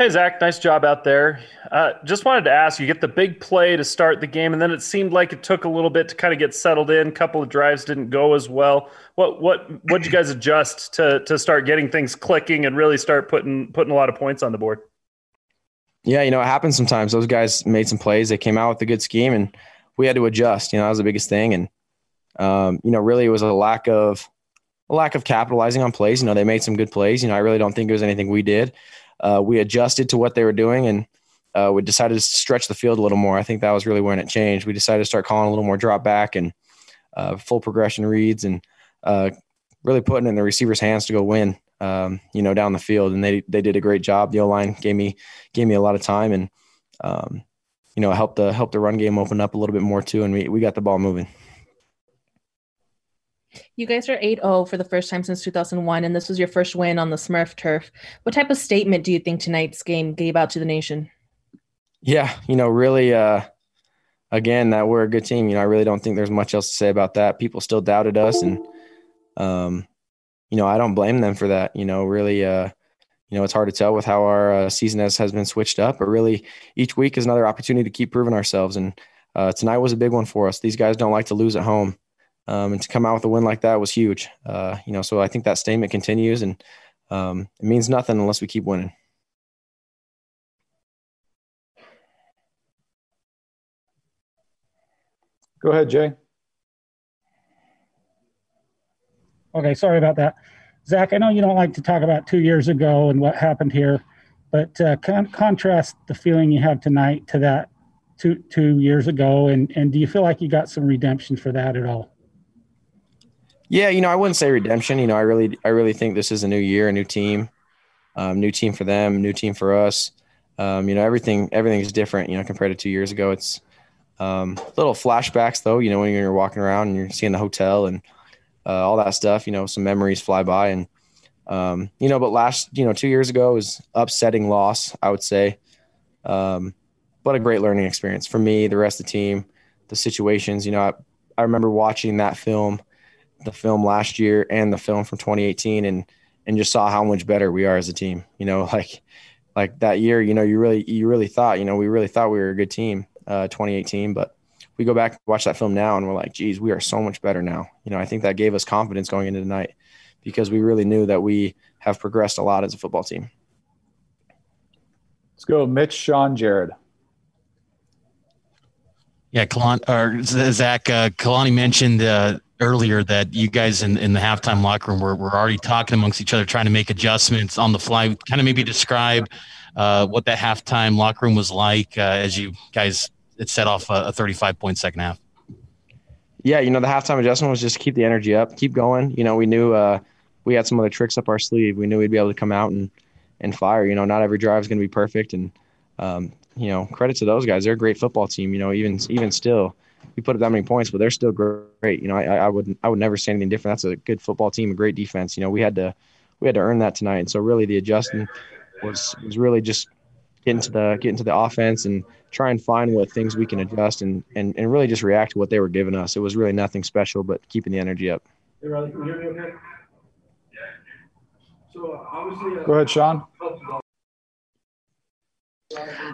Hey, Zach, nice job out there. Uh, just wanted to ask you get the big play to start the game, and then it seemed like it took a little bit to kind of get settled in. A couple of drives didn't go as well. What what what did you guys adjust to to start getting things clicking and really start putting putting a lot of points on the board? Yeah, you know, it happens sometimes. Those guys made some plays. They came out with a good scheme, and we had to adjust. You know, that was the biggest thing. And um, you know, really, it was a lack of a lack of capitalizing on plays. You know, they made some good plays. You know, I really don't think it was anything we did uh, we adjusted to what they were doing and uh, we decided to stretch the field a little more. I think that was really when it changed. We decided to start calling a little more drop back and uh, full progression reads and uh, really putting it in the receiver's hands to go win. Um, you know, down the field, and they they did a great job. The O line gave me gave me a lot of time, and um, you know, helped the helped the run game open up a little bit more too, and we we got the ball moving. You guys are 8 0 for the first time since 2001, and this was your first win on the Smurf turf. What type of statement do you think tonight's game gave out to the nation? Yeah, you know, really, uh, again, that we're a good team. You know, I really don't think there's much else to say about that. People still doubted us, and, um, you know, I don't blame them for that. You know, really, uh, you know, it's hard to tell with how our uh, season has, has been switched up, but really each week is another opportunity to keep proving ourselves. And uh, tonight was a big one for us. These guys don't like to lose at home. Um, and to come out with a win like that was huge. Uh, you know, so I think that statement continues, and um, it means nothing unless we keep winning. Go ahead, Jay. Okay, sorry about that. Zach, I know you don't like to talk about two years ago and what happened here, but uh, con- contrast the feeling you have tonight to that two two years ago, and and do you feel like you got some redemption for that at all? Yeah, you know, I wouldn't say redemption. You know, I really, I really think this is a new year, a new team, um, new team for them, new team for us. Um, you know, everything, everything is different. You know, compared to two years ago, it's um, little flashbacks though. You know, when you're walking around and you're seeing the hotel and uh, all that stuff. You know, some memories fly by, and um, you know, but last, you know, two years ago was upsetting loss. I would say, um, but a great learning experience for me, the rest of the team, the situations. You know, I, I remember watching that film the film last year and the film from 2018 and and just saw how much better we are as a team. You know, like like that year, you know, you really you really thought, you know, we really thought we were a good team, uh, 2018, but we go back and watch that film now and we're like, geez, we are so much better now. You know, I think that gave us confidence going into tonight because we really knew that we have progressed a lot as a football team. Let's go, Mitch, Sean, Jared. Yeah, Kalani, or Zach, uh, Kalani mentioned uh, earlier that you guys in, in the halftime locker room were, were already talking amongst each other, trying to make adjustments on the fly. Kind of maybe describe uh, what that halftime locker room was like uh, as you guys it set off a, a 35 point second half. Yeah, you know, the halftime adjustment was just keep the energy up, keep going. You know, we knew uh, we had some other tricks up our sleeve. We knew we'd be able to come out and, and fire. You know, not every drive is going to be perfect. And, um, you know, credit to those guys. They're a great football team, you know, even, even still we put up that many points, but they're still great. You know, I, I would I would never say anything different. That's a good football team, a great defense. You know, we had to we had to earn that tonight, and so really the adjusting was was really just getting to the getting to the offense and try and find what things we can adjust and and, and really just react to what they were giving us. It was really nothing special, but keeping the energy up. Go ahead, Sean.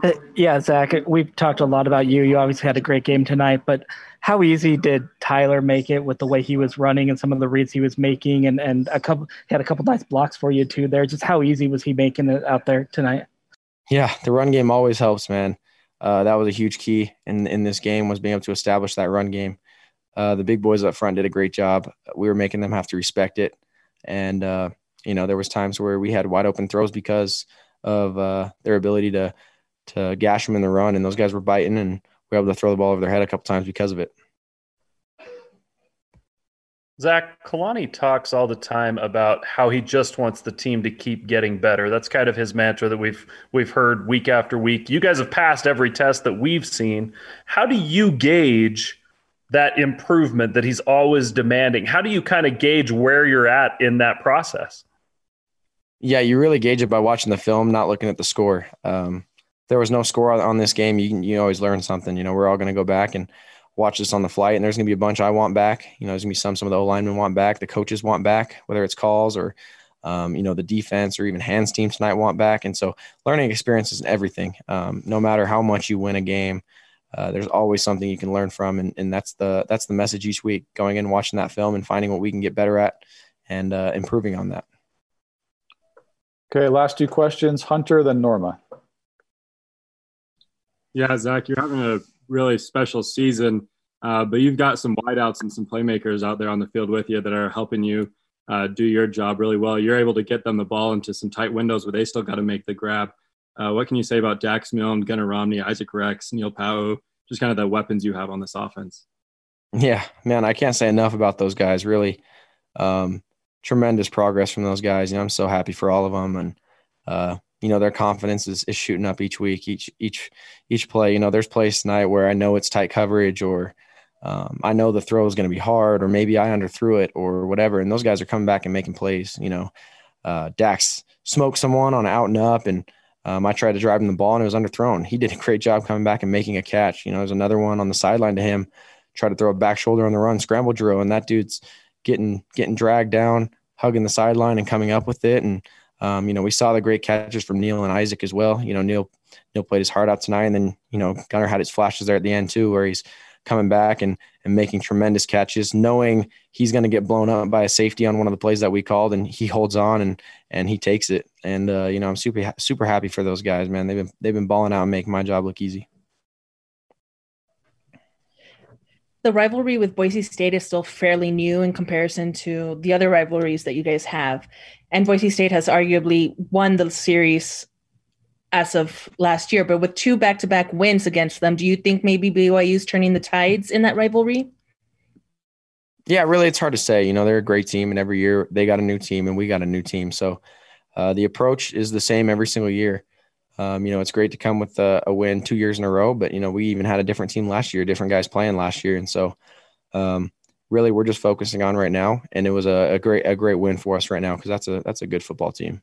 Uh, yeah, Zach, we've talked a lot about you. You obviously had a great game tonight, but how easy did Tyler make it with the way he was running and some of the reads he was making, and and a couple he had a couple nice blocks for you too there. Just how easy was he making it out there tonight? Yeah, the run game always helps, man. Uh, that was a huge key in in this game was being able to establish that run game. Uh, the big boys up front did a great job. We were making them have to respect it, and uh, you know there was times where we had wide open throws because of uh, their ability to to gash them in the run, and those guys were biting, and we were able to throw the ball over their head a couple times because of it. Zach Kalani talks all the time about how he just wants the team to keep getting better. That's kind of his mantra that we've we've heard week after week. You guys have passed every test that we've seen. How do you gauge that improvement that he's always demanding? How do you kind of gauge where you're at in that process? Yeah, you really gauge it by watching the film, not looking at the score. Um, there was no score on this game, you you always learn something. You know, we're all going to go back and watch this on the flight, and there's going to be a bunch I want back. You know, there's going to be some some of the O linemen want back, the coaches want back, whether it's calls or um, you know, the defense or even hands team tonight want back. And so learning experience is everything. Um, no matter how much you win a game, uh, there's always something you can learn from. And, and that's the, that's the message each week going in, watching that film and finding what we can get better at and uh, improving on that. Okay. Last two questions, Hunter, then Norma. Yeah, Zach, you're having a really special season, uh, but you've got some wideouts and some playmakers out there on the field with you that are helping you uh, do your job really well. You're able to get them the ball into some tight windows where they still got to make the grab. Uh, what can you say about Dax Milne, Gunnar Romney, Isaac Rex, Neil Pau'u, just kind of the weapons you have on this offense? Yeah, man, I can't say enough about those guys. Really, um, tremendous progress from those guys. Know, I'm so happy for all of them, and uh, you know their confidence is, is shooting up each week, each each each play. You know, there's plays tonight where I know it's tight coverage or um, I know the throw is going to be hard, or maybe I underthrew it, or whatever. And those guys are coming back and making plays. You know, uh, Dax smoked someone on out and up, and um, I tried to drive him the ball, and it was underthrown. He did a great job coming back and making a catch. You know, there's another one on the sideline to him, tried to throw a back shoulder on the run, scramble drill, and that dude's getting getting dragged down, hugging the sideline, and coming up with it. And um, you know, we saw the great catches from Neil and Isaac as well. You know, Neil Neil played his heart out tonight, and then you know Gunnar had his flashes there at the end too, where he's coming back and and making tremendous catches, knowing he's going to get blown up by a safety on one of the plays that we called, and he holds on and and he takes it. And uh, you know, I'm super super happy for those guys, man. They've been they've been balling out and making my job look easy. The rivalry with Boise State is still fairly new in comparison to the other rivalries that you guys have. And Boise State has arguably won the series as of last year, but with two back to back wins against them, do you think maybe BYU is turning the tides in that rivalry? Yeah, really, it's hard to say. You know, they're a great team, and every year they got a new team, and we got a new team. So uh, the approach is the same every single year. Um, you know, it's great to come with a, a, win two years in a row, but you know, we even had a different team last year, different guys playing last year, and so um, really, we're just focusing on right now. And it was a, a great a great win for us right now because that's a that's a good football team.